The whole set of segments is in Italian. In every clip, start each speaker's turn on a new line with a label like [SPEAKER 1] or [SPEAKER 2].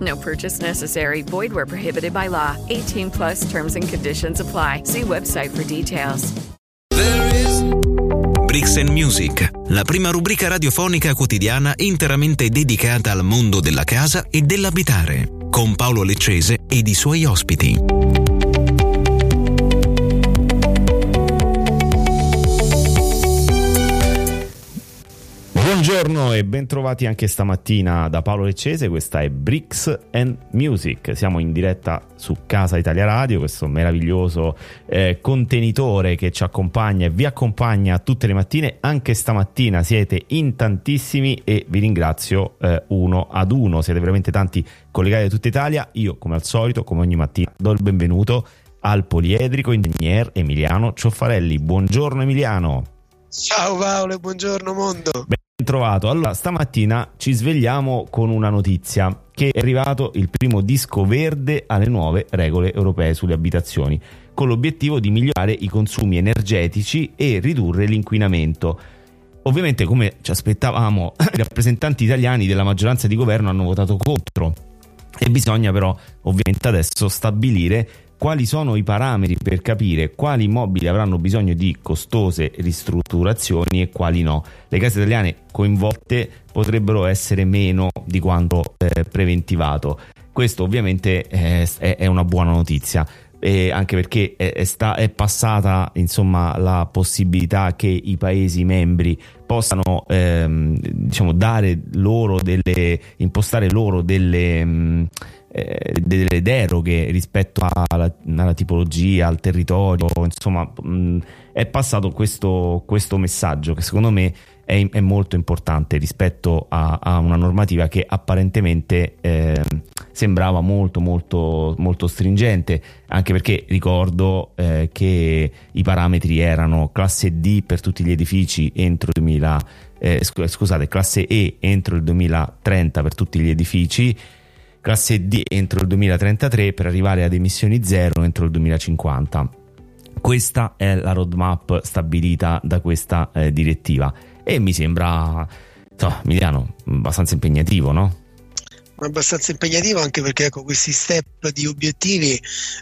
[SPEAKER 1] No purchase necessary. Void where prohibited by law. 18 plus terms and conditions apply. See website for details.
[SPEAKER 2] Bricks and Music, la prima rubrica radiofonica quotidiana interamente dedicata al mondo della casa e dell'abitare, con Paolo Leccese ed i suoi ospiti.
[SPEAKER 3] Buongiorno e bentrovati anche stamattina da Paolo Leccese, questa è Bricks and Music, siamo in diretta su Casa Italia Radio, questo meraviglioso eh, contenitore che ci accompagna e vi accompagna tutte le mattine, anche stamattina siete in tantissimi e vi ringrazio eh, uno ad uno, siete veramente tanti collegati da tutta Italia, io come al solito, come ogni mattina, do il benvenuto al poliedrico ingegner Emiliano Cioffarelli, buongiorno Emiliano.
[SPEAKER 4] Ciao Paolo buongiorno mondo.
[SPEAKER 3] Trovato. Allora, stamattina ci svegliamo con una notizia che è arrivato il primo disco verde alle nuove regole europee sulle abitazioni, con l'obiettivo di migliorare i consumi energetici e ridurre l'inquinamento. Ovviamente, come ci aspettavamo, i rappresentanti italiani della maggioranza di governo hanno votato contro e bisogna però ovviamente adesso stabilire quali sono i parametri per capire quali immobili avranno bisogno di costose ristrutturazioni e quali no. Le case italiane coinvolte potrebbero essere meno di quanto eh, preventivato. Questo ovviamente è, è una buona notizia. Eh, anche perché è, è, sta, è, passata insomma la possibilità che i paesi membri possano ehm, diciamo dare loro delle impostare loro delle mh, eh, delle deroghe rispetto alla, alla, tipologia, al territorio, insomma mh, è passato questo, questo, messaggio che secondo me è, è molto importante rispetto a, a, una normativa che apparentemente eh, sembrava molto molto molto stringente anche perché ricordo eh, che i parametri erano classe D per tutti gli edifici entro il 2000 eh, scusate classe E entro il 2030 per tutti gli edifici classe D entro il 2033 per arrivare ad emissioni zero entro il 2050. Questa è la roadmap stabilita da questa eh, direttiva e mi sembra, so, Emiliano, abbastanza impegnativo, no?
[SPEAKER 4] Abbastanza impegnativo anche perché ecco, questi step di obiettivi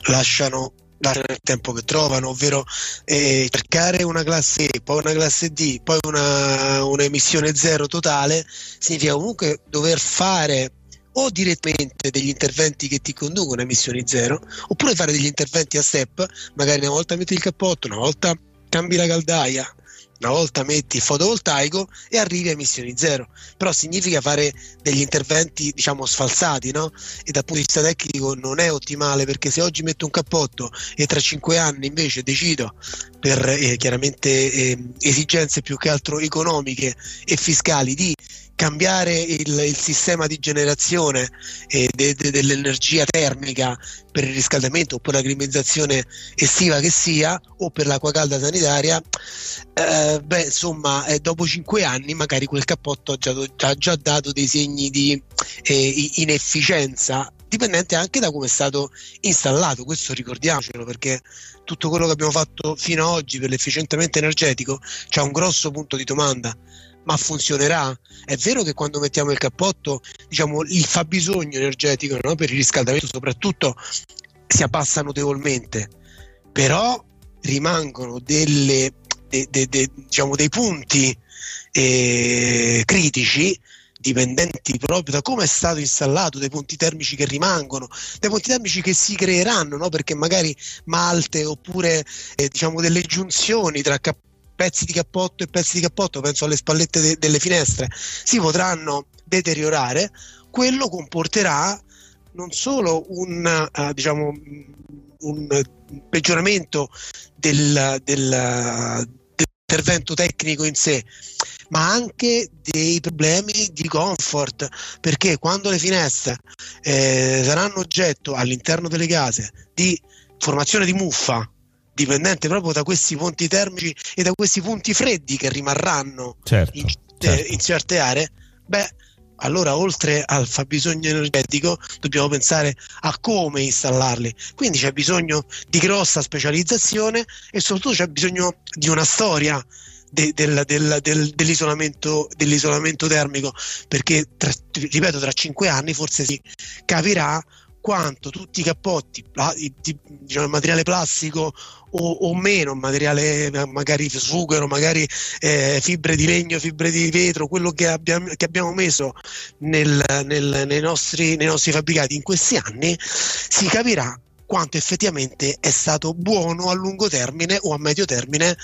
[SPEAKER 4] lasciano lasciano il tempo che trovano, ovvero eh, cercare una classe E, poi una classe D, poi una, una emissione zero totale, significa comunque dover fare o direttamente degli interventi che ti conducono a emissioni zero, oppure fare degli interventi a step, magari una volta metti il cappotto, una volta cambi la caldaia, una volta metti il fotovoltaico e arrivi a emissioni zero. Però significa fare degli interventi, diciamo, sfalsati, no? E dal punto di vista tecnico non è ottimale perché se oggi metto un cappotto e tra cinque anni invece decido per eh, chiaramente eh, esigenze più che altro economiche e fiscali di cambiare il, il, sistema di generazione eh, de, de, dell'energia termica per il riscaldamento o per la climatizzazione estiva che sia o per l'acqua calda sanitaria, eh, beh insomma eh, dopo cinque anni magari quel cappotto ha già, ha già dato dei segni di eh, inefficienza dipendente anche da come è stato installato, questo ricordiamocelo perché tutto quello che abbiamo fatto fino ad oggi per l'efficientamento energetico c'è un grosso punto di domanda ma funzionerà? È vero che quando mettiamo il cappotto, diciamo, il fabbisogno energetico no? per il riscaldamento soprattutto si abbassa notevolmente, però rimangono delle, de, de, de, diciamo, dei punti eh, critici dipendenti proprio da come è stato installato, dai punti termici che rimangono, dai punti termici che si creeranno, no? perché magari malte oppure eh, diciamo delle giunzioni tra cap- pezzi di cappotto e pezzi di cappotto, penso alle spallette de- delle finestre, si potranno deteriorare, quello comporterà non solo un, uh, diciamo, un peggioramento del, del, dell'intervento tecnico in sé, ma anche dei problemi di comfort, perché quando le finestre eh, saranno oggetto all'interno delle case di formazione di muffa, dipendente proprio da questi punti termici e da questi punti freddi che rimarranno
[SPEAKER 3] certo,
[SPEAKER 4] in,
[SPEAKER 3] certo.
[SPEAKER 4] in certe aree, beh, allora oltre al fabbisogno energetico dobbiamo pensare a come installarli. Quindi c'è bisogno di grossa specializzazione e soprattutto c'è bisogno di una storia de, del, del, del, dell'isolamento, dell'isolamento, termico, perché tra, ripeto, tra cinque anni forse si capirà quanto tutti i cappotti, di, diciamo, materiale plastico o, o, meno, materiale magari sughero, magari eh, fibre di legno, fibre di vetro, quello che abbiamo, che abbiamo messo nel, nel, nei, nostri, nei nostri fabbricati in questi anni, si capirà quanto effettivamente è stato buono a lungo termine o a medio termine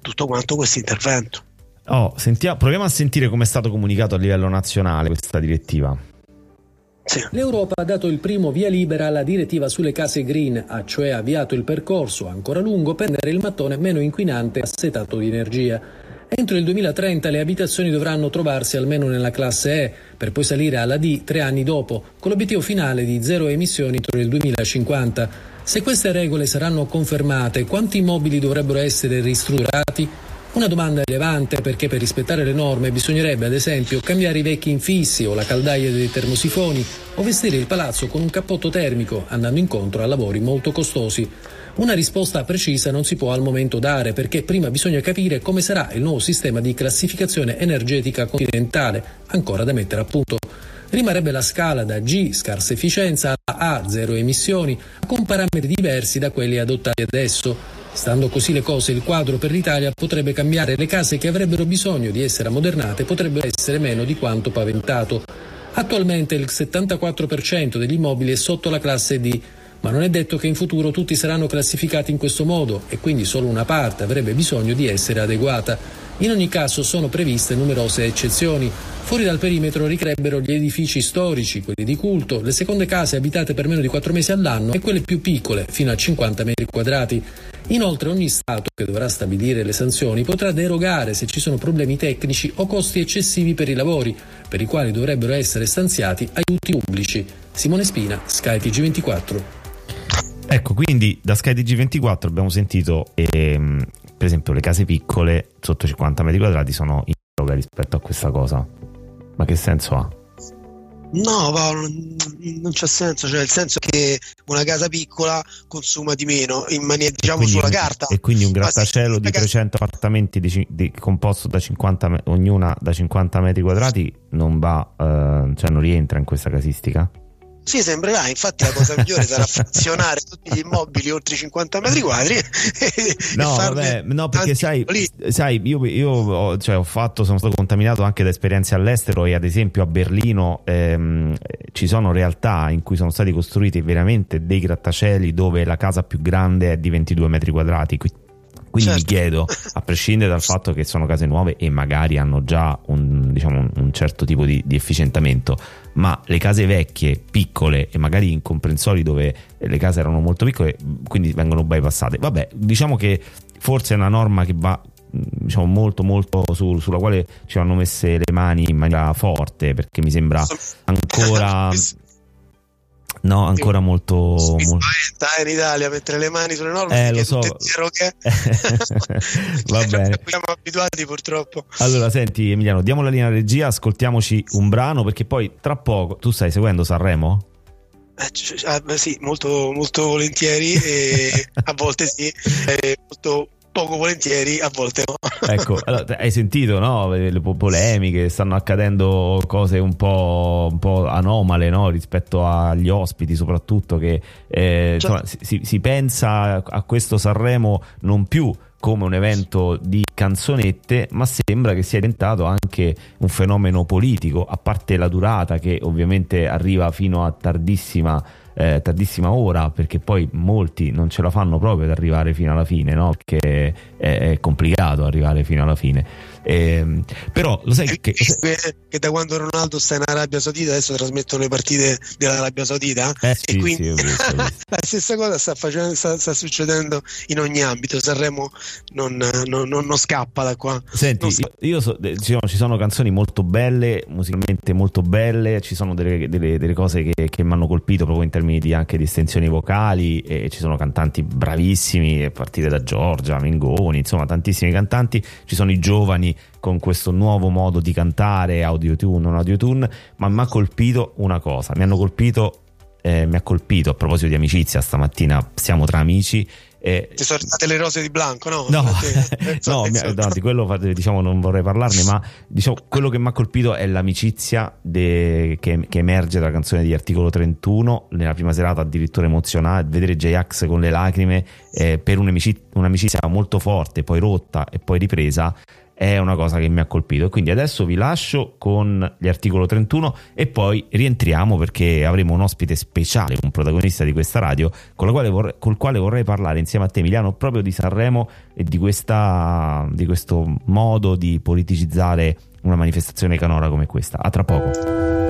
[SPEAKER 4] tutto quanto questo intervento.
[SPEAKER 3] Oh, sentiamo, proviamo a sentire come è stato comunicato a livello nazionale questa direttiva.
[SPEAKER 5] Sì. L'Europa ha dato il primo via libera alla direttiva sulle case green, ha cioè avviato il percorso ancora lungo per rendere il mattone meno inquinante e assetato di energia. Entro il 2030 le abitazioni dovranno trovarsi almeno nella classe E, per poi salire alla D tre anni dopo, con l'obiettivo finale di zero emissioni entro il 2050. Se queste regole saranno confermate, quanti immobili dovrebbero essere ristrutturati? Una domanda rilevante perché per rispettare le norme bisognerebbe ad esempio cambiare i vecchi infissi o la caldaia dei termosifoni o vestire il palazzo con un cappotto termico andando incontro a lavori molto costosi. Una risposta precisa non si può al momento dare perché prima bisogna capire come sarà il nuovo sistema di classificazione energetica continentale, ancora da mettere a punto. Rimarrebbe la scala da G, scarsa efficienza, a A, zero emissioni, con parametri diversi da quelli adottati adesso. Stando così le cose, il quadro per l'Italia potrebbe cambiare. Le case che avrebbero bisogno di essere ammodernate potrebbero essere meno di quanto paventato. Attualmente il 74% degli immobili è sotto la classe D, ma non è detto che in futuro tutti saranno classificati in questo modo e quindi solo una parte avrebbe bisogno di essere adeguata. In ogni caso sono previste numerose eccezioni. Fuori dal perimetro ricrebbero gli edifici storici, quelli di culto, le seconde case abitate per meno di 4 mesi all'anno e quelle più piccole, fino a 50 metri quadrati. Inoltre ogni Stato che dovrà stabilire le sanzioni potrà derogare se ci sono problemi tecnici o costi eccessivi per i lavori, per i quali dovrebbero essere stanziati aiuti pubblici. Simone Spina, Sky TG24.
[SPEAKER 3] Ecco, quindi da Sky TG24 abbiamo sentito ehm, per esempio le case piccole sotto 50 metri quadrati sono in droga rispetto a questa cosa. Ma che senso ha?
[SPEAKER 4] No, Paolo, non c'è senso, cioè il senso è che una casa piccola consuma di meno, in maniera, diciamo sulla
[SPEAKER 3] un,
[SPEAKER 4] carta.
[SPEAKER 3] E quindi un grattacielo di 300 casa... appartamenti di, di, composto da 50, ognuna da 50 metri quadrati non va, uh, cioè non rientra in questa casistica?
[SPEAKER 4] Sì, sembrerà, infatti la cosa migliore sarà frazionare tutti gli immobili oltre 50 metri quadri.
[SPEAKER 3] No, vabbè, no, perché sai, sai, io, io ho, cioè, ho, fatto, sono stato contaminato anche da esperienze all'estero e ad esempio a Berlino ehm, ci sono realtà in cui sono stati costruiti veramente dei grattacieli dove la casa più grande è di 22 metri quadrati, quindi certo. mi chiedo, a prescindere dal fatto che sono case nuove e magari hanno già un, diciamo, un certo tipo di, di, efficientamento, ma le case vecchie, piccole e magari in comprensori dove le case erano molto piccole, quindi vengono bypassate. Vabbè, diciamo che forse è una norma che va diciamo molto molto su, sulla quale ci hanno messe le mani in maniera forte perché mi sembra ancora No, ancora molto.
[SPEAKER 4] Mi spaventa eh, in Italia mettere le mani sulle norme.
[SPEAKER 3] Eh, lo so.
[SPEAKER 4] Che...
[SPEAKER 3] Va bene.
[SPEAKER 4] Siamo abituati purtroppo.
[SPEAKER 3] Allora, senti, Emiliano, diamo la linea regia, ascoltiamoci un brano perché poi tra poco tu stai seguendo Sanremo?
[SPEAKER 4] Eh, ah, sì, molto, molto volentieri a volte sì, molto poco volentieri, a volte no.
[SPEAKER 3] ecco, allora, hai sentito no? le polemiche, stanno accadendo cose un po', un po anomale no? rispetto agli ospiti, soprattutto che eh, insomma, si, si pensa a questo Sanremo non più come un evento di canzonette, ma sembra che sia diventato anche un fenomeno politico, a parte la durata che ovviamente arriva fino a tardissima eh, tardissima ora perché poi molti non ce la fanno proprio ad arrivare fino alla fine, no? Perché è, è complicato arrivare fino alla fine. Eh, però lo sai che,
[SPEAKER 4] che, che, da quando Ronaldo sta in Arabia Saudita adesso trasmettono le partite dell'Arabia Saudita
[SPEAKER 3] eh sì,
[SPEAKER 4] e quindi
[SPEAKER 3] sì, visto,
[SPEAKER 4] la stessa cosa sta, facendo, sta, sta, succedendo in ogni ambito Sanremo non, non, non, non scappa da qua.
[SPEAKER 3] Senti io, io so, ci, sono, ci, sono, canzoni molto belle musicalmente molto belle ci sono delle, delle, delle cose che, che mi hanno colpito proprio in termini di, anche di estensioni vocali e ci sono cantanti bravissimi a partire da Giorgia, Mengoni insomma tantissimi cantanti. Ci sono i giovani con questo nuovo modo di cantare, audio-tune, non audio-tune, ma mi ha colpito una cosa, mi hanno colpito, eh, mi ha colpito a proposito di amicizia stamattina, siamo tra amici.
[SPEAKER 4] Eh, Ti sono arrivate le rose di Blanco, no?
[SPEAKER 3] No, no, no, di quello diciamo, non vorrei parlarne, ma diciamo, quello che mi ha colpito è l'amicizia de, che, che, emerge dalla canzone di Articolo 31. Nella prima serata addirittura emozionata, vedere J-Ax con le lacrime eh, per un'amicizia, un'amicizia molto forte, poi rotta e poi ripresa è una cosa che mi ha colpito. Quindi adesso vi lascio con gli articolo 31 e poi rientriamo perché avremo un ospite speciale, un protagonista di questa radio, quale vorrei, col quale vorrei parlare insieme a te Emiliano proprio di Sanremo e di, questa, di questo modo di politicizzare una manifestazione canora come questa. A tra poco.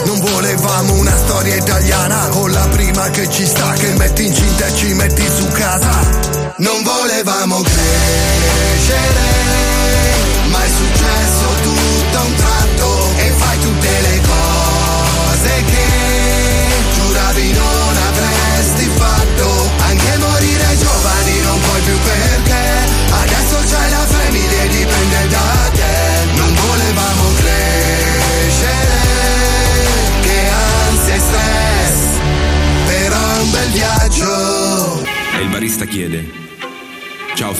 [SPEAKER 6] storia italiana con la prima che ci sta, che metti incinta e ci metti su casa. Non volevamo crescere,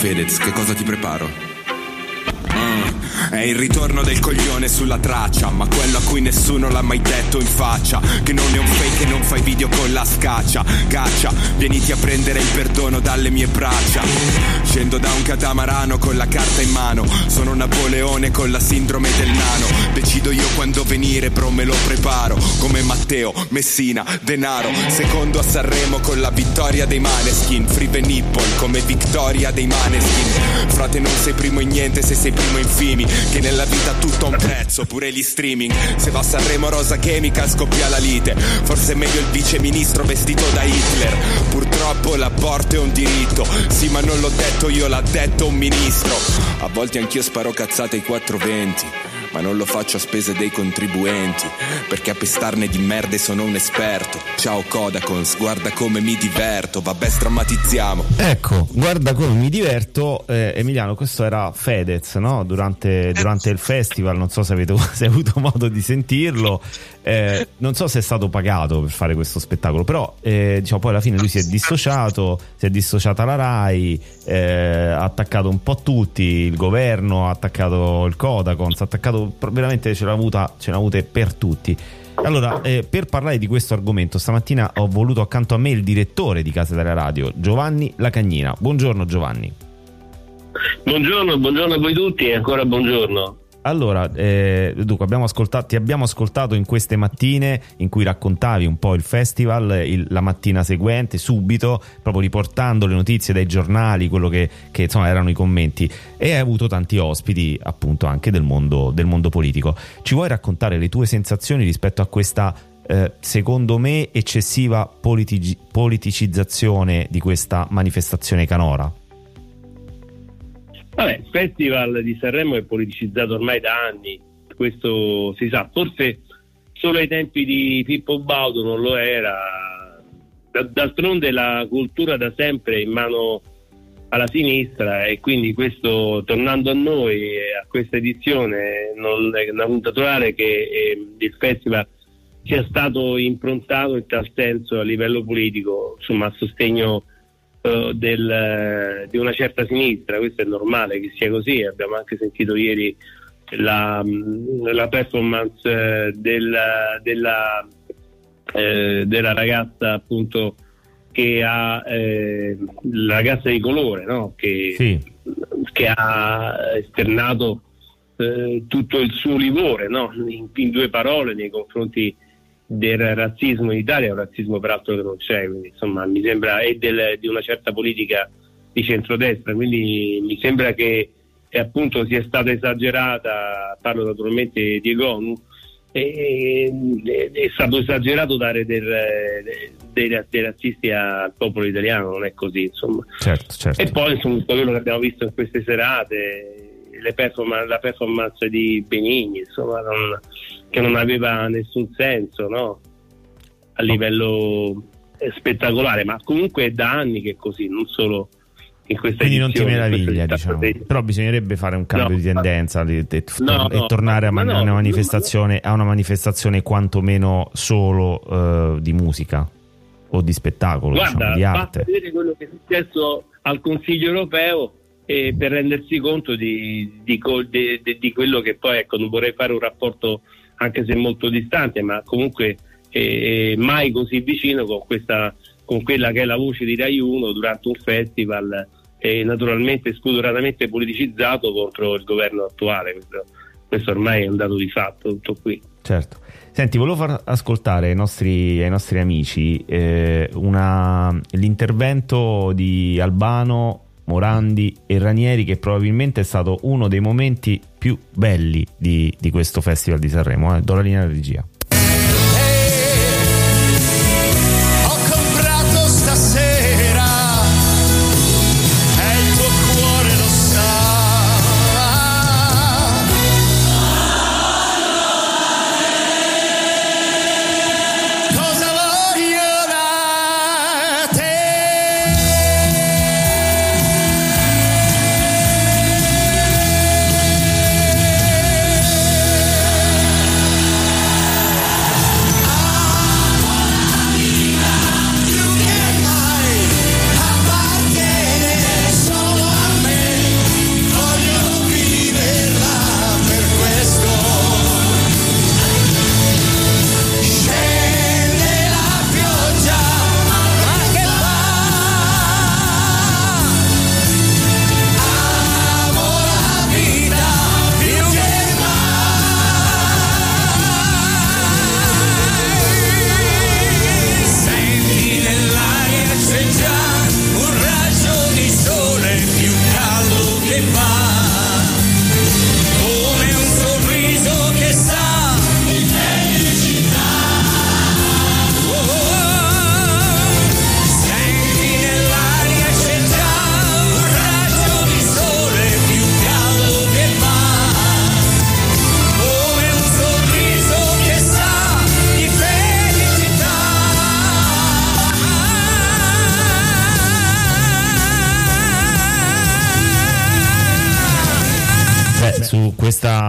[SPEAKER 7] Fedez, che cosa ti preparo? È il ritorno del coglione sulla traccia, ma quello a cui nessuno l'ha mai detto in faccia. Che non è un fake e non fai video con la scaccia. Caccia, vieniti a prendere il perdono dalle mie braccia. Scendo da un catamarano con la carta in mano. Sono Napoleone con la sindrome del nano. Decido io quando venire, però me lo preparo. Come Matteo, Messina, Denaro. Secondo a Sanremo con la vittoria dei Maneskin. Free Nipple come vittoria dei Maneskin. Frate, non sei primo in niente se sei primo in fimi che nella vita tutto ha un prezzo, pure gli streaming. Se va a Sanremo Rosa Chemical scoppia la lite. Forse è meglio il vice ministro vestito da Hitler. Purtroppo l'aborto è un diritto. Sì, ma non l'ho detto io, l'ha detto un ministro. A volte anch'io sparo cazzate ai 420 ma non lo faccio a spese dei contribuenti, perché a pestarne di merde sono un esperto. Ciao Kodakons, guarda come mi diverto, vabbè strammatizziamo.
[SPEAKER 3] Ecco, guarda come mi diverto, eh, Emiliano, questo era Fedez, no? Durante, durante, il festival, non so se avete se avuto modo di sentirlo, eh, non so se è stato pagato per fare questo spettacolo, però eh, diciamo, poi alla fine lui si è dissociato, si è dissociata la RAI, eh, ha attaccato un po' tutti, il governo, ha attaccato il Kodakons, ha attaccato veramente ce l'ha avuta, ce l'ha avute per tutti. Allora, eh, per parlare di questo argomento, stamattina ho voluto accanto a me il direttore di Casa della Radio, Giovanni Lacagnina. Buongiorno Giovanni.
[SPEAKER 8] Buongiorno, buongiorno a voi tutti e ancora buongiorno.
[SPEAKER 3] Allora, eh, dunque, abbiamo ti abbiamo ascoltato in queste mattine in cui raccontavi un po' il festival, il, la mattina seguente, subito, proprio riportando le notizie dai giornali, quello che, che insomma erano i commenti, e hai avuto tanti ospiti, appunto, anche del mondo, del mondo politico. Ci vuoi raccontare le tue sensazioni rispetto a questa eh, secondo me eccessiva politici- politicizzazione di questa manifestazione canora?
[SPEAKER 8] Vabbè, il Festival di Sanremo è politicizzato ormai da anni, questo si sa, forse solo ai tempi di Pippo Baudo non lo era. D'altronde la cultura da sempre è in mano alla sinistra e quindi questo, tornando a noi, a questa edizione, non è naturale che eh, il festival sia stato improntato in tal senso a livello politico, insomma a sostegno del, di una certa sinistra, questo è normale che sia così, abbiamo anche sentito ieri la, la performance eh, della, della, eh, della, ragazza appunto che ha eh, la ragazza di colore no? che,
[SPEAKER 3] sì.
[SPEAKER 8] che, ha esternato eh, tutto il suo livore no? in, in, due parole nei confronti del razzismo in Italia, un razzismo peraltro che non c'è, quindi insomma mi sembra è del, di una certa politica di centrodestra, quindi mi sembra che e appunto sia stata esagerata, parlo naturalmente di Egonu, è, è stato esagerato dare del, dei, dei, razzisti al popolo italiano, non è così insomma.
[SPEAKER 3] Certo, certo.
[SPEAKER 8] E poi insomma, quello che abbiamo visto in queste serate, performance, la performance di Benigni, insomma, non, che non aveva nessun senso no? a livello spettacolare, ma comunque è da anni che è così, non solo in questa
[SPEAKER 3] Quindi non ti meraviglia, diciamo. Però bisognerebbe fare un cambio
[SPEAKER 8] No,
[SPEAKER 3] di tendenza e, e-
[SPEAKER 8] No,
[SPEAKER 3] e tornare a,
[SPEAKER 8] ma no,
[SPEAKER 3] a una manifestazione, a una manifestazione quantomeno solo eh, di musica o di spettacolo,
[SPEAKER 8] Guarda,
[SPEAKER 3] diciamo, di
[SPEAKER 8] basta
[SPEAKER 3] arte.
[SPEAKER 8] vedere quello che è successo al Consiglio europeo eh, per rendersi conto di, di de- di quello che poi, ecco, non vorrei fare un rapporto anche se molto distante, ma comunque eh, mai così vicino con, questa, con quella che è la voce di Rai 1 durante un festival eh, naturalmente spudoratamente politicizzato contro il governo attuale. Questo, questo ormai è un dato di fatto, tutto qui.
[SPEAKER 3] Certo. Senti, volevo far ascoltare ai nostri, ai nostri amici eh, una- l'intervento di Albano, Morandi e Ranieri, che probabilmente è stato uno dei momenti più belli di, di questo Festival di Sanremo. Eh. Do la linea di regia.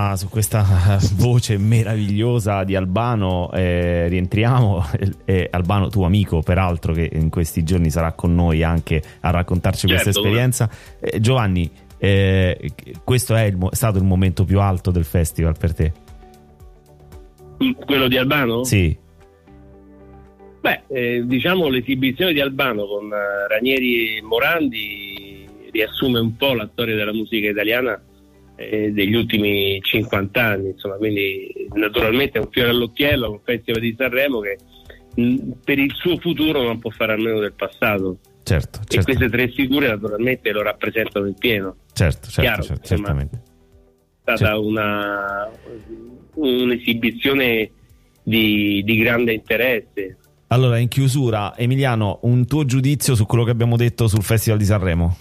[SPEAKER 3] Questa, su questa voce meravigliosa di Albano eh, rientriamo. Eh, Albano, tuo amico, peraltro, che in questi giorni sarà con noi anche a raccontarci questa
[SPEAKER 8] Certo,
[SPEAKER 3] esperienza. Eh, Giovanni, eh, questo è il mo- stato il momento più alto del festival per te?
[SPEAKER 8] Quello di Albano?
[SPEAKER 3] Sì.
[SPEAKER 8] Beh, eh, diciamo l'esibizione di Albano con eh, Ranieri e Morandi riassume un po' la storia della musica italiana eh, degli ultimi 50 anni, insomma, quindi naturalmente è un fiore all'occhiello, un festival di Sanremo che mh, per il suo futuro non può fare a meno del passato.
[SPEAKER 3] Certo,
[SPEAKER 8] E
[SPEAKER 3] certo,
[SPEAKER 8] queste tre figure naturalmente lo rappresentano in pieno.
[SPEAKER 3] certo, certo,
[SPEAKER 8] chiaro,
[SPEAKER 3] certo,
[SPEAKER 8] insomma.
[SPEAKER 3] certamente.
[SPEAKER 8] È stata una, un'esibizione di, di grande interesse.
[SPEAKER 3] Allora, in chiusura, Emiliano, un tuo giudizio su quello che abbiamo detto sul Festival di Sanremo?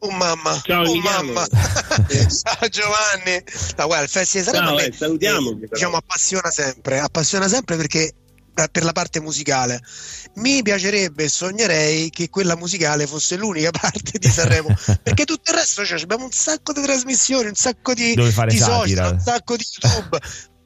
[SPEAKER 4] Oh mamma,
[SPEAKER 8] Ciao,
[SPEAKER 4] oh mamma. Ciao Giovanni. No, guarda, il Festival di Sanremo
[SPEAKER 8] eh, salutiamo,
[SPEAKER 4] eh, diciamo appassiona sempre, appassiona sempre perché eh, per la parte musicale. Mi piacerebbe e sognerei che quella musicale fosse l'unica parte di Sanremo, perché tutto il resto cioè, abbiamo un sacco di trasmissioni, un sacco di, di social, un sacco di YouTube.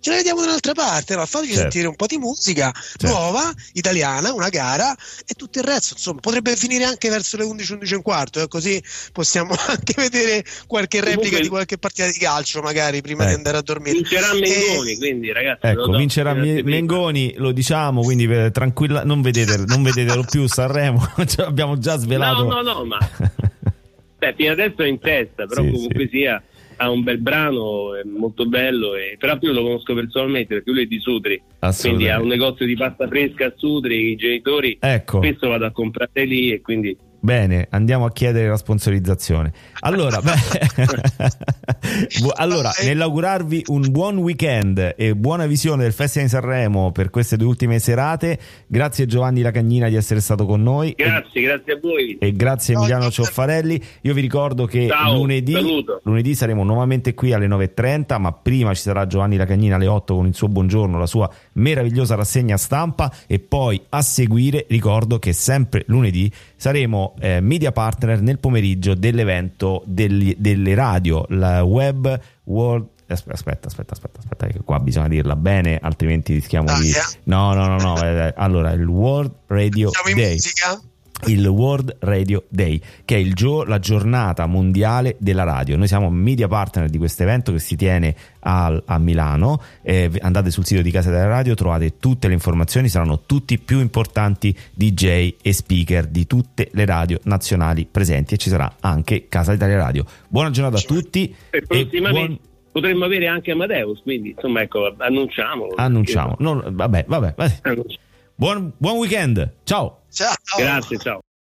[SPEAKER 4] Ce la vediamo da un'altra parte, no? fateci
[SPEAKER 3] Certo.
[SPEAKER 4] sentire un po' di musica nuova, italiana, una gara e tutto il resto, insomma, potrebbe finire anche verso le 11, 11 e un quarto, eh, così possiamo anche vedere qualche replica
[SPEAKER 8] Comunque-
[SPEAKER 4] di qualche partita di calcio, magari prima
[SPEAKER 3] Eh.
[SPEAKER 4] di andare a dormire.
[SPEAKER 8] Vincerà
[SPEAKER 4] E-
[SPEAKER 8] Mengoni, quindi ragazzi.
[SPEAKER 3] Ecco,
[SPEAKER 8] do,
[SPEAKER 3] vincerà
[SPEAKER 8] prima.
[SPEAKER 3] Mengoni, lo diciamo, quindi eh, tranquilla, non vedete, non vedetelo più Sanremo, ce l'abbiamo già svelato.
[SPEAKER 8] No, no, no, ma beh, fino adesso è in testa, però
[SPEAKER 3] Sì,
[SPEAKER 8] comunque sia ha un bel brano, è molto bello, e, però io lo conosco personalmente perché lui è di Sutri, quindi ha un negozio di pasta fresca a Sutri, i genitori
[SPEAKER 3] Ecco.
[SPEAKER 8] spesso vado a comprare lì e quindi
[SPEAKER 3] Bene, andiamo a chiedere la sponsorizzazione. Allora, allora, nell'augurarvi un buon weekend e buona visione del Festival di Sanremo per queste due ultime serate, grazie Giovanni Lacagnina di essere stato con noi. e-
[SPEAKER 8] grazie, grazie a voi.
[SPEAKER 3] E grazie Emiliano Cioffarelli. Io vi ricordo che
[SPEAKER 8] Ciao,
[SPEAKER 3] lunedì, lunedì saremo nuovamente qui alle 9.30, ma prima ci sarà Giovanni Lacagnina alle 8 con il suo buongiorno, la sua meravigliosa rassegna stampa e poi a seguire ricordo che sempre lunedì saremo eh, media partner nel pomeriggio dell'evento degli- delle radio, la web world Aspetta, aspetta, aspetta, aspetta, che qua bisogna dirla bene, altrimenti rischiamo di. No, no, no, no. eh, allora, il World Radio
[SPEAKER 4] Siamo in
[SPEAKER 3] Day
[SPEAKER 4] musica?
[SPEAKER 3] Il World Radio Day, che è il gio- la giornata mondiale della radio. Noi siamo media partner di questo evento che si tiene al- a Milano. Eh, andate sul sito di Casa della Radio, trovate tutte le informazioni. Saranno tutti i più importanti DJ e speaker di tutte le radio nazionali presenti e ci sarà anche Casa Italia Radio. Buona giornata a tutti.
[SPEAKER 8] E
[SPEAKER 3] e
[SPEAKER 8] prossimamente
[SPEAKER 3] buon-
[SPEAKER 8] potremmo avere anche Amadeus, quindi insomma ecco, annunciamo.
[SPEAKER 3] annunciamo. No, vabbè, vabbè. vabbè.
[SPEAKER 8] Annunciamo.
[SPEAKER 3] Buon, buon weekend. Ciao.
[SPEAKER 4] Ciao.
[SPEAKER 8] Grazie, ciao.